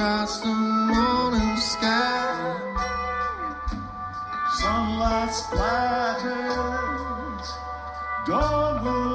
across the morning sky. Sunlight splatters, dawn will